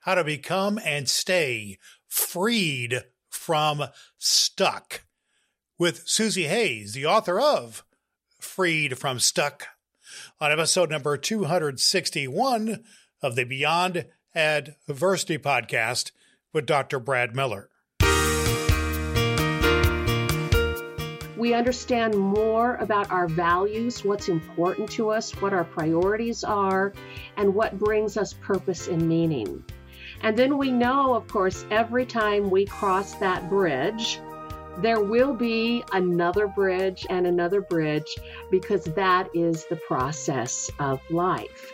how to become and stay freed from stuck with Susie Hayes, the author of Freed from Stuck, on episode number 261 of the Beyond Adversity podcast with Dr. Brad Miller. We understand more about our values, what's important to us, what our priorities are, and what brings us purpose and meaning. And then we know, of course, every time we cross that bridge, there will be another bridge and another bridge because that is the process of life.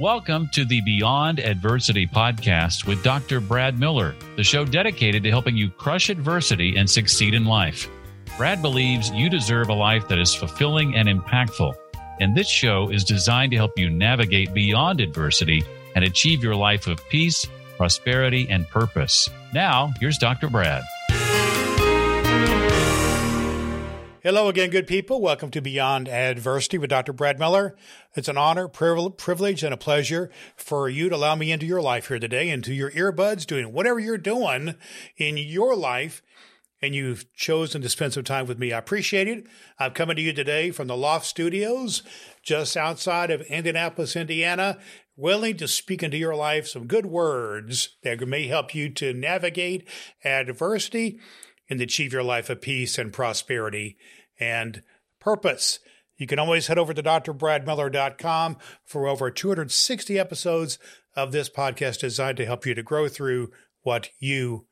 Welcome to the Beyond Adversity podcast with Dr. Brad Miller, the show dedicated to helping you crush adversity and succeed in life. Brad believes you deserve a life that is fulfilling and impactful, and this show is designed to help you navigate beyond adversity and achieve your life of peace, prosperity, and purpose. Now, here's Dr. Brad. Hello again, good people. Welcome to Beyond Adversity with Dr. Brad Miller. It's an honor, privilege, and a pleasure for you to allow me into your life here today, into your earbuds, doing whatever you're doing in your life. And you've chosen to spend some time with me. I appreciate it. I'm coming to you today from the Loft Studios, just outside of Indianapolis, Indiana, willing to speak into your life some good words that may help you to navigate adversity and achieve your life of peace and prosperity and purpose. You can always head over to drbradmiller.com for over 260 episodes of this podcast designed to help you to grow through what you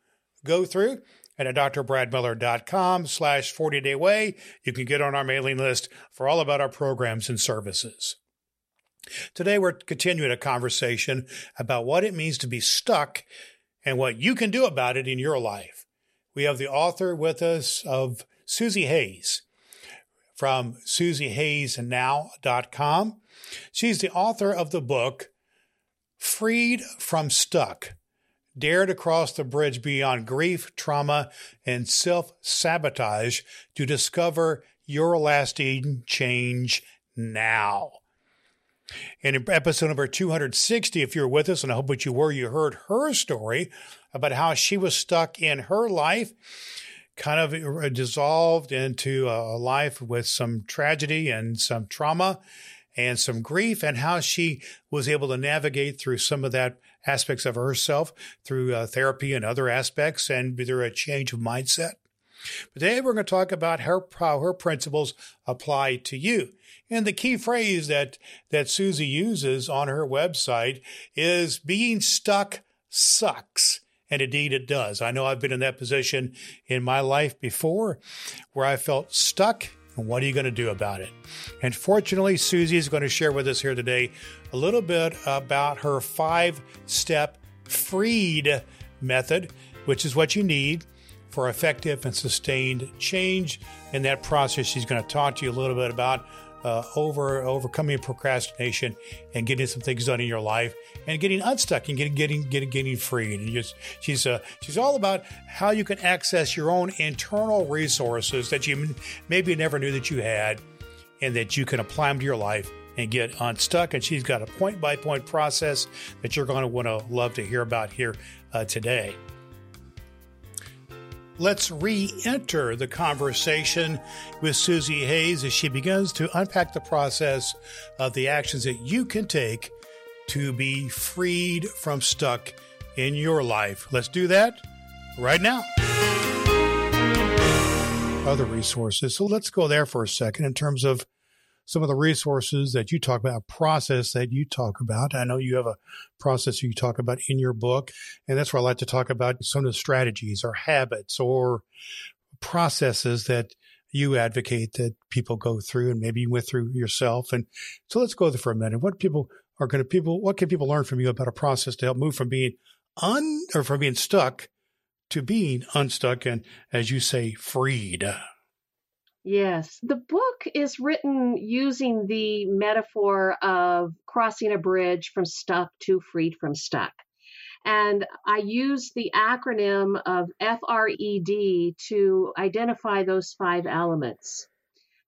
go through. And at drbradmiller.com slash 40 day way, you can get on our mailing list for all about our programs and services. Today, we're continuing a conversation about what it means to be stuck and what you can do about it in your life we have the author with us of Susie Hayes from SusieHayesNow.com. She's the author of the book Freed from Stuck Dare to Cross the Bridge Beyond Grief, Trauma, and Self Sabotage to Discover Your Lasting Change Now. In episode number 260, if you're with us, and I hope that you were, you heard her story about how she was stuck in her life, kind of dissolved into a life with some tragedy and some trauma and some grief, and how she was able to navigate through some of that aspects of herself through uh, therapy and other aspects and through a change of mindset. But today we're going to talk about how her principles apply to you. And the key phrase that, that Susie uses on her website is being stuck sucks. And indeed it does. I know I've been in that position in my life before where I felt stuck. And what are you going to do about it? And fortunately, Susie is going to share with us here today a little bit about her five step freed method, which is what you need for effective and sustained change. In that process, she's going to talk to you a little bit about uh, over overcoming procrastination and getting some things done in your life and getting unstuck and getting getting getting getting free. And just she's uh, she's all about how you can access your own internal resources that you maybe never knew that you had, and that you can apply them to your life and get unstuck. And she's got a point by point process that you're going to want to love to hear about here uh, today let's re enter the conversation with Susie Hayes as she begins to unpack the process of the actions that you can take to be freed from stuck in your life. Let's do that right now. Other resources. So let's go there for a second in terms of some of the resources that you talk about, process that you talk about. I know you have a process you talk about in your book, and that's where I like to talk about some of the strategies or habits or processes that you advocate that people go through and maybe you went through yourself. And so let's go there for a minute. What people are going to people, what can people learn from you about a process to help move from being un or from being stuck to being unstuck and as you say, freed? Yes. The book is written using the metaphor of crossing a bridge from stuck to freed from stuck. And I use the acronym of FREED to identify those five elements.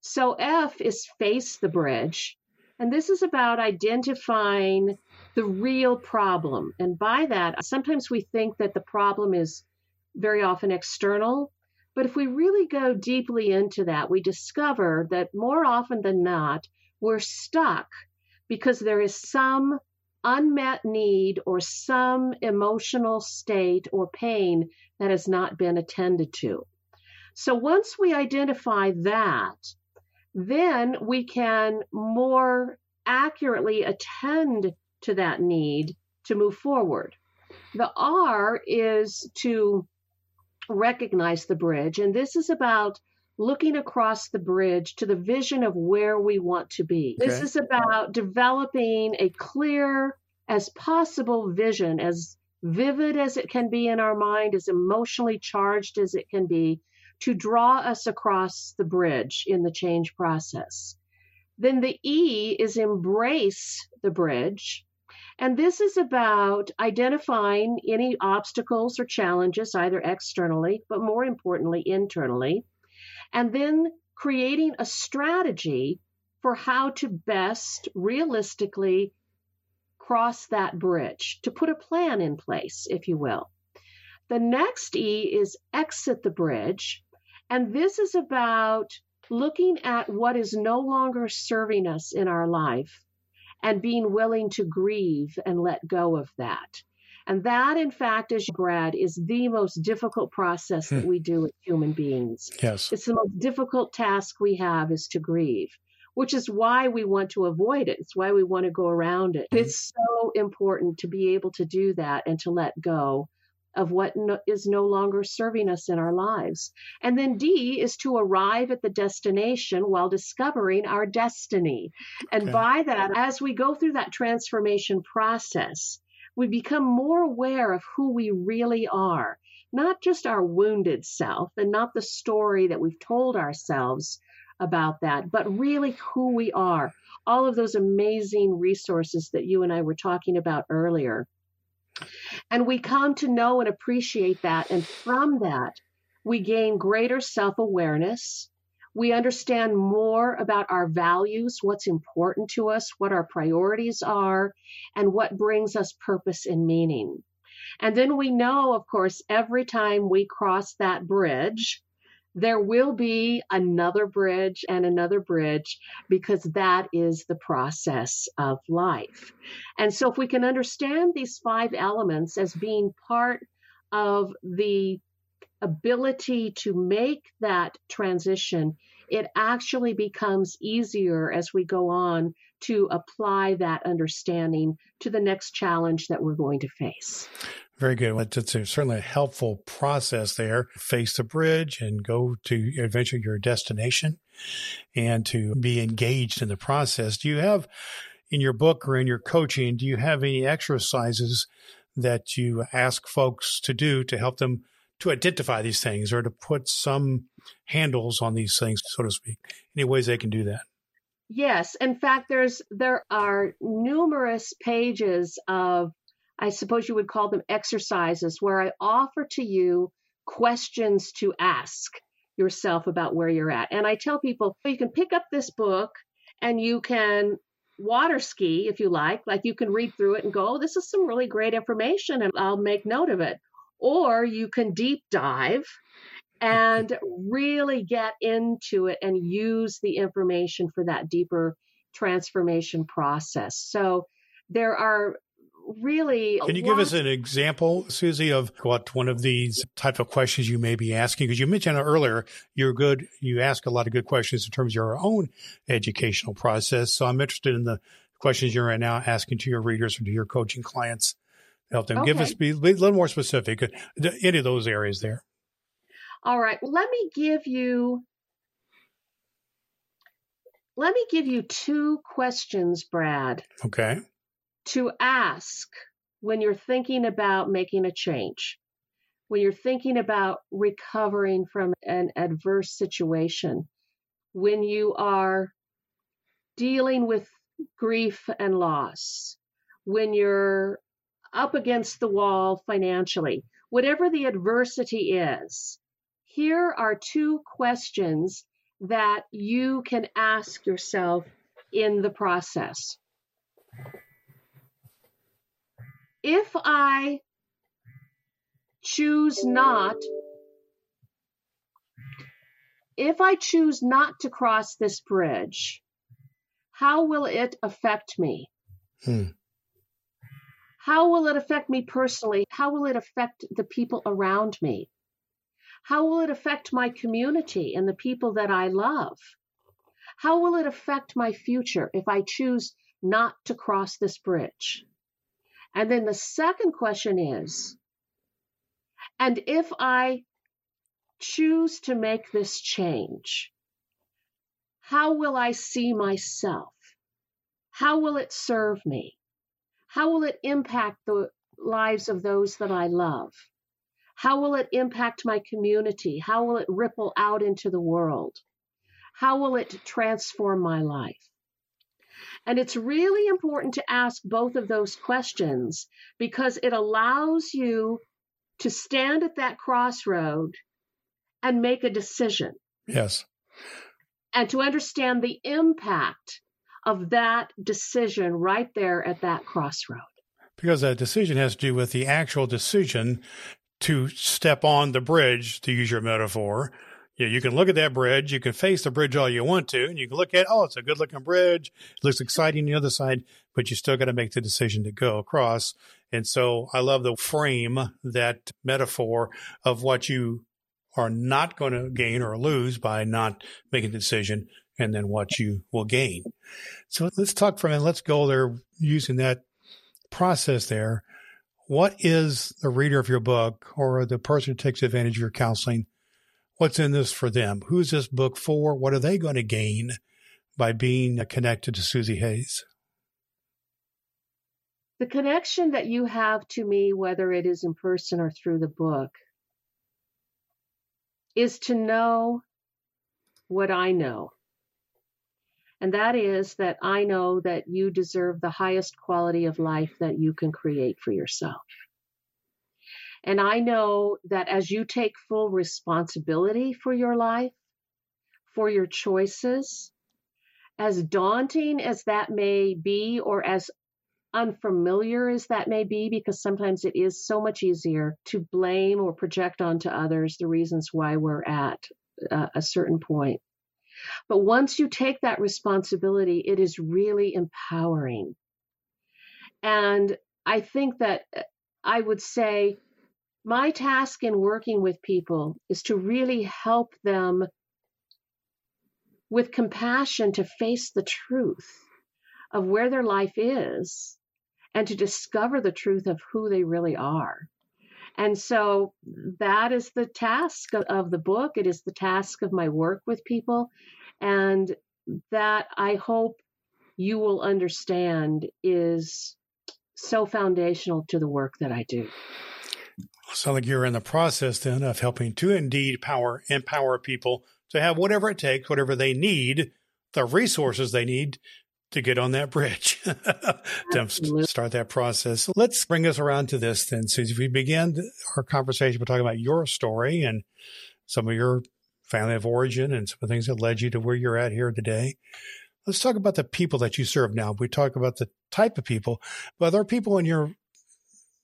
So F is face the bridge. And this is about identifying the real problem. And by that, sometimes we think that the problem is very often external. But if we really go deeply into that, we discover that more often than not, we're stuck because there is some unmet need or some emotional state or pain that has not been attended to. So once we identify that, then we can more accurately attend to that need to move forward. The R is to recognize the bridge, and this is about looking across the bridge to the vision of where we want to be. Okay. This is about developing a clear as possible vision, as vivid as it can be in our mind, as emotionally charged as it can be, to draw us across the bridge in the change process. Then the E is embrace the bridge. And this is about identifying any obstacles or challenges, either externally, but more importantly, internally, and then creating a strategy for how to best realistically cross that bridge, to put a plan in place, if you will. The next E is exit the bridge. And this is about looking at what is no longer serving us in our life and being willing to grieve and let go of that. And that, in fact, as Brad, is the most difficult process that hmm. we do as human beings. Yes. It's the most difficult task we have is to grieve, which is why we want to avoid it. It's why we want to go around it. It's so important to be able to do that and to let go of what no, is no longer serving us in our lives. And then D is to arrive at the destination while discovering our destiny. And okay. by that, as we go through that transformation process, we become more aware of who we really are, not just our wounded self and not the story that we've told ourselves about that, but really who we are. All of those amazing resources that you and I were talking about earlier. And we come to know and appreciate that. And from that, we gain greater self awareness. We understand more about our values, what's important to us, what our priorities are, and what brings us purpose and meaning. And then we know, of course, every time we cross that bridge, there will be another bridge and another bridge because that is the process of life. And so, if we can understand these five elements as being part of the ability to make that transition, it actually becomes easier as we go on to apply that understanding to the next challenge that we're going to face. Very good. It's a, certainly a helpful process there. Face the bridge and go to eventually your destination and to be engaged in the process. Do you have in your book or in your coaching, do you have any exercises that you ask folks to do to help them to identify these things or to put some handles on these things, so to speak? Any ways they can do that? Yes. In fact, there's there are numerous pages of I suppose you would call them exercises, where I offer to you questions to ask yourself about where you're at. And I tell people you can pick up this book and you can water ski if you like. Like you can read through it and go, oh, this is some really great information and I'll make note of it. Or you can deep dive and really get into it and use the information for that deeper transformation process. So there are really. Can you give us an example, Susie, of what one of these type of questions you may be asking? Because you mentioned earlier, you're good. You ask a lot of good questions in terms of your own educational process. So I'm interested in the questions you're right now asking to your readers or to your coaching clients. Help them okay. give us be, be a little more specific. Uh, any of those areas there. All right. Let me give you let me give you two questions, Brad. Okay to ask when you're thinking about making a change, when you're thinking about recovering from an adverse situation, when you are dealing with grief and loss, when you're up against the wall financially, whatever the adversity is, here are two questions that you can ask yourself in the process. If I choose not, if I choose not to cross this bridge, how will it affect me? Hmm. How will it affect me personally? How will it affect the people around me? How will it affect my community and the people that I love? How will it affect my future if I choose not to cross this bridge? And then the second question is, and if I choose to make this change, how will I see myself? How will it serve me? How will it impact the lives of those that I love? How will it impact my community? How will it ripple out into the world? How will it transform my life? And it's really important to ask both of those questions because it allows you to stand at that crossroad and make a decision. Yes. And to understand the impact of that decision right there at that crossroad. Because that decision has to do with the actual decision to step on the bridge, to use your metaphor. Yeah, you can look at that bridge, you can face the bridge all you want to, and you can look at, oh, it's a good looking bridge. It looks exciting on the other side, but you still got to make the decision to go across. And so I love the frame, that metaphor of what you are not going to gain or lose by not making the decision and then what you will gain. So let's talk for a minute. Let's go there using that process there. What is the reader of your book or the person who takes advantage of your counseling? What's in this for them? Who's this book for? What are they going to gain by being connected to Susie Hayes? The connection that you have to me, whether it is in person or through the book, is to know what I know. And that is that I know that you deserve the highest quality of life that you can create for yourself. And I know that as you take full responsibility for your life, for your choices, as daunting as that may be, or as unfamiliar as that may be, because sometimes it is so much easier to blame or project onto others the reasons why we're at uh, a certain point. But once you take that responsibility, it is really empowering. And I think that uh, I would say my task in working with people is to really help them with compassion to face the truth of where their life is and to discover the truth of who they really are. And so that is the task of the book. It is the task of my work with people. And that I hope you will understand is so foundational to the work that I do. Sound like you're in the process then of helping to indeed power empower people to have whatever it takes, whatever they need, the resources they need to get on that bridge to start that process. So let's bring us around to this then, Susie. We began our conversation by talking about your story and some of your family of origin and some of the things that led you to where you're at here today. Let's talk about the people that you serve now. We talk about the type of people, but there are people in your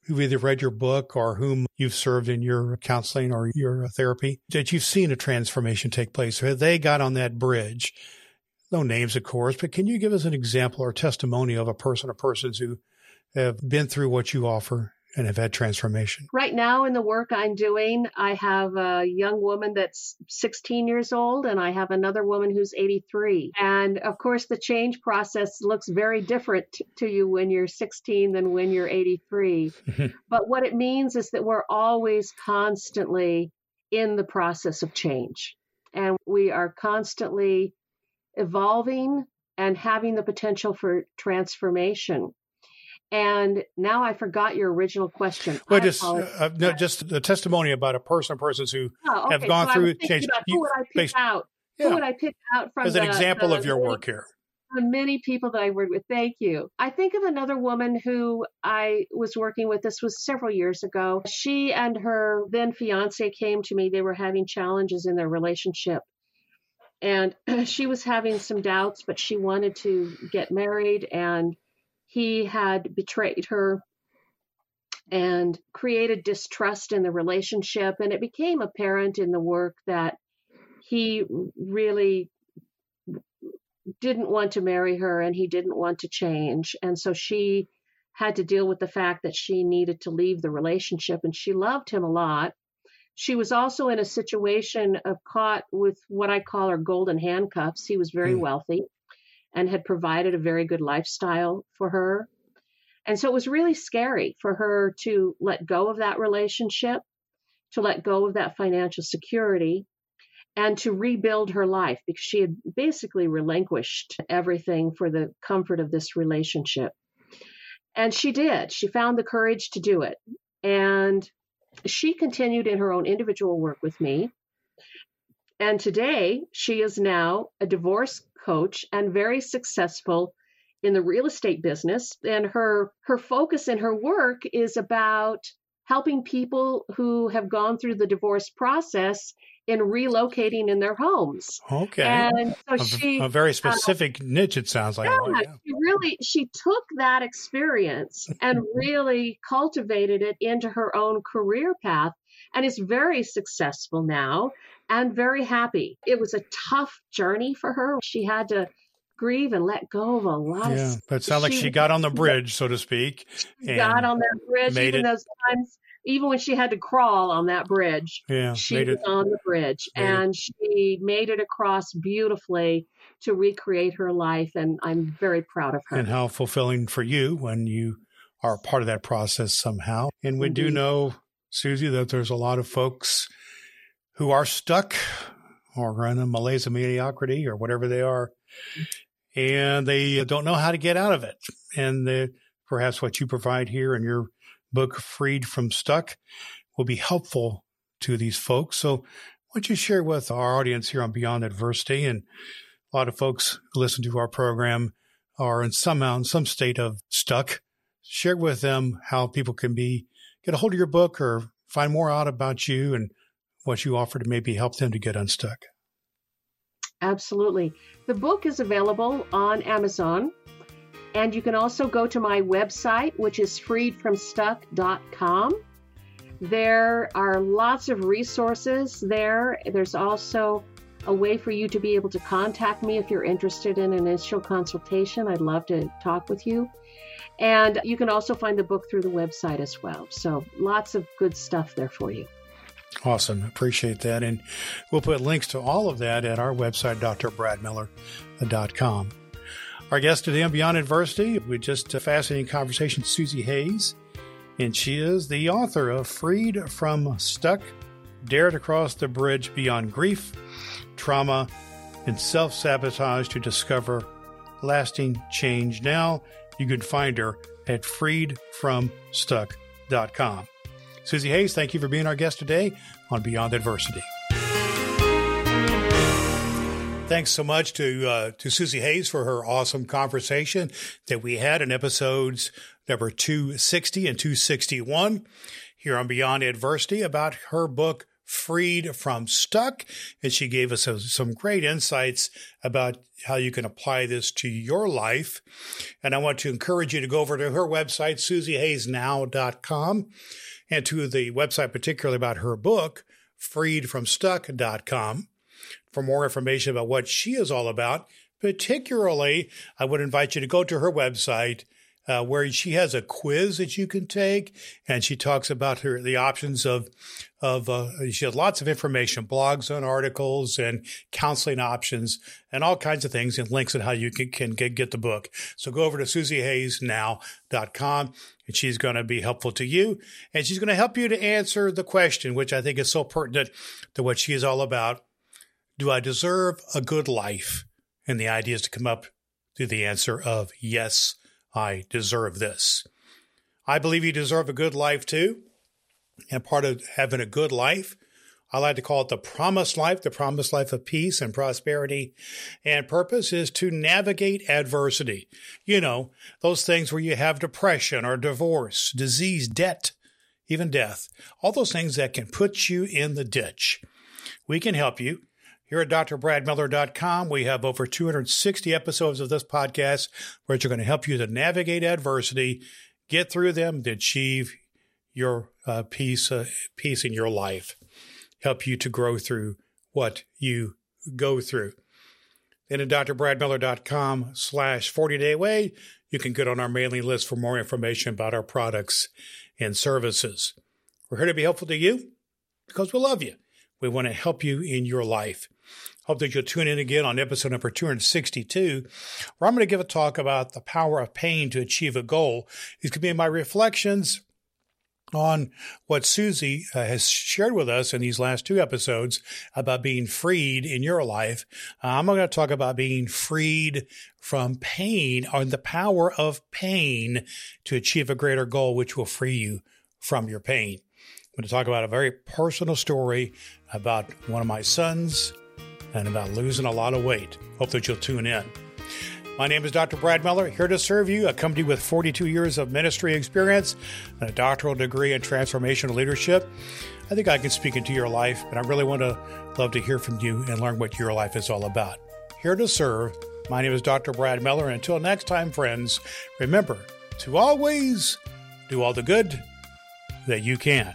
who've either read your book or whom you've served in your counseling or your therapy that you've seen a transformation take place. Have they got on that bridge no names, of course, but can you give us an example or testimony of a person or persons who have been through what you offer and have had transformation? Right now, in the work I'm doing, I have a young woman that's 16 years old, and I have another woman who's 83. And of course, the change process looks very different to you when you're 16 than when you're 83. Mm-hmm. but what it means is that we're always constantly in the process of change. And we are constantly evolving and having the potential for transformation. And now I forgot your original question. Well, just uh, no, just a testimony about a person or persons who oh, okay. have gone so through change. who would I pick based, out? Yeah. Who would I pick out from as an the, example the, of your work here? The many people that I worked with. Thank you. I think of another woman who I was working with. This was several years ago. She and her then fiance came to me. They were having challenges in their relationship and she was having some doubts, but she wanted to get married, and he had betrayed her and created distrust in the relationship. And it became apparent in the work that he really didn't want to marry her and he didn't want to change. And so she had to deal with the fact that she needed to leave the relationship and she loved him a lot. She was also in a situation of caught with what I call her golden handcuffs. He was very mm. wealthy and had provided a very good lifestyle for her. And so it was really scary for her to let go of that relationship, to let go of that financial security, and to rebuild her life because she had basically relinquished everything for the comfort of this relationship. And she did. She found the courage to do it. And she continued in her own individual work with me. And today, she is now a divorce coach and very successful in the real estate business. And her, her focus in her work is about helping people who have gone through the divorce process in relocating in their homes. Okay. And so a, she a very uh, specific uh, niche it sounds like. Yeah, yeah, she really she took that experience and really cultivated it into her own career path and is very successful now and very happy. It was a tough journey for her. She had to grieve and let go of a lot yeah, of but it sounds like she got on the bridge, so to speak. got on that bridge, even it. those times even when she had to crawl on that bridge, yeah, she was it, on the bridge and it. she made it across beautifully to recreate her life. And I'm very proud of her. And how fulfilling for you when you are part of that process somehow. And we Indeed. do mm-hmm. know, Susie, that there's a lot of folks who are stuck or in a malaise of mediocrity or whatever they are, and they don't know how to get out of it. And the, perhaps what you provide here in your book, Freed from Stuck, will be helpful to these folks. So, why don't you share with our audience here on Beyond Adversity? And a lot of folks who listen to our program are in somehow in some state of stuck. Share with them how people can be get a hold of your book or find more out about you and what you offer to maybe help them to get unstuck. Absolutely. The book is available on Amazon and you can also go to my website, which is freedfromstuck.com. There are lots of resources there. There's also a way for you to be able to contact me if you're interested in an initial consultation. I'd love to talk with you. And you can also find the book through the website as well. So lots of good stuff there for you. Awesome. Appreciate that. And we'll put links to all of that at our website, drbradmiller.com. Our guest today on Beyond Adversity, we just a fascinating conversation Susie Hayes, and she is the author of Freed from Stuck, Dare to Cross the Bridge Beyond Grief, Trauma, and Self Sabotage to Discover Lasting Change. Now you can find her at freedfromstuck.com. Susie Hayes, thank you for being our guest today on Beyond Adversity. Thanks so much to uh, to Susie Hayes for her awesome conversation that we had in episodes number 260 and 261 here on Beyond Adversity about her book Freed from Stuck. And she gave us some great insights about how you can apply this to your life. And I want to encourage you to go over to her website, susiehayesnow.com, and to the website particularly about her book, freedfromstuck.com for more information about what she is all about. Particularly, I would invite you to go to her website uh, where she has a quiz that you can take, and she talks about her the options of of uh, she has lots of information, blogs and articles, and counseling options, and all kinds of things, and links on how you can, can get, get the book. So go over to susiehayesnow.com, and she's going to be helpful to you, and she's going to help you to answer the question, which I think is so pertinent to what she is all about do I deserve a good life? And the idea is to come up to the answer of yes, I deserve this. I believe you deserve a good life too. And part of having a good life, I like to call it the promised life, the promised life of peace and prosperity and purpose is to navigate adversity. You know, those things where you have depression or divorce, disease, debt, even death, all those things that can put you in the ditch. We can help you here at drbradmiller.com, we have over 260 episodes of this podcast, which are going to help you to navigate adversity, get through them, to achieve your uh, peace, uh, peace in your life, help you to grow through what you go through. Then at drbradmiller.com slash 40 day way, you can get on our mailing list for more information about our products and services. We're here to be helpful to you because we love you. We want to help you in your life. Hope that you'll tune in again on episode number 262, where I'm going to give a talk about the power of pain to achieve a goal. These could be my reflections on what Susie uh, has shared with us in these last two episodes about being freed in your life. Uh, I'm going to talk about being freed from pain or the power of pain to achieve a greater goal, which will free you from your pain. I'm going to talk about a very personal story about one of my sons and about losing a lot of weight. Hope that you'll tune in. My name is Dr. Brad Miller, here to serve you, a company with 42 years of ministry experience and a doctoral degree in transformational leadership. I think I can speak into your life, and I really want to love to hear from you and learn what your life is all about. Here to serve. My name is Dr. Brad Miller, and until next time, friends, remember to always do all the good that you can.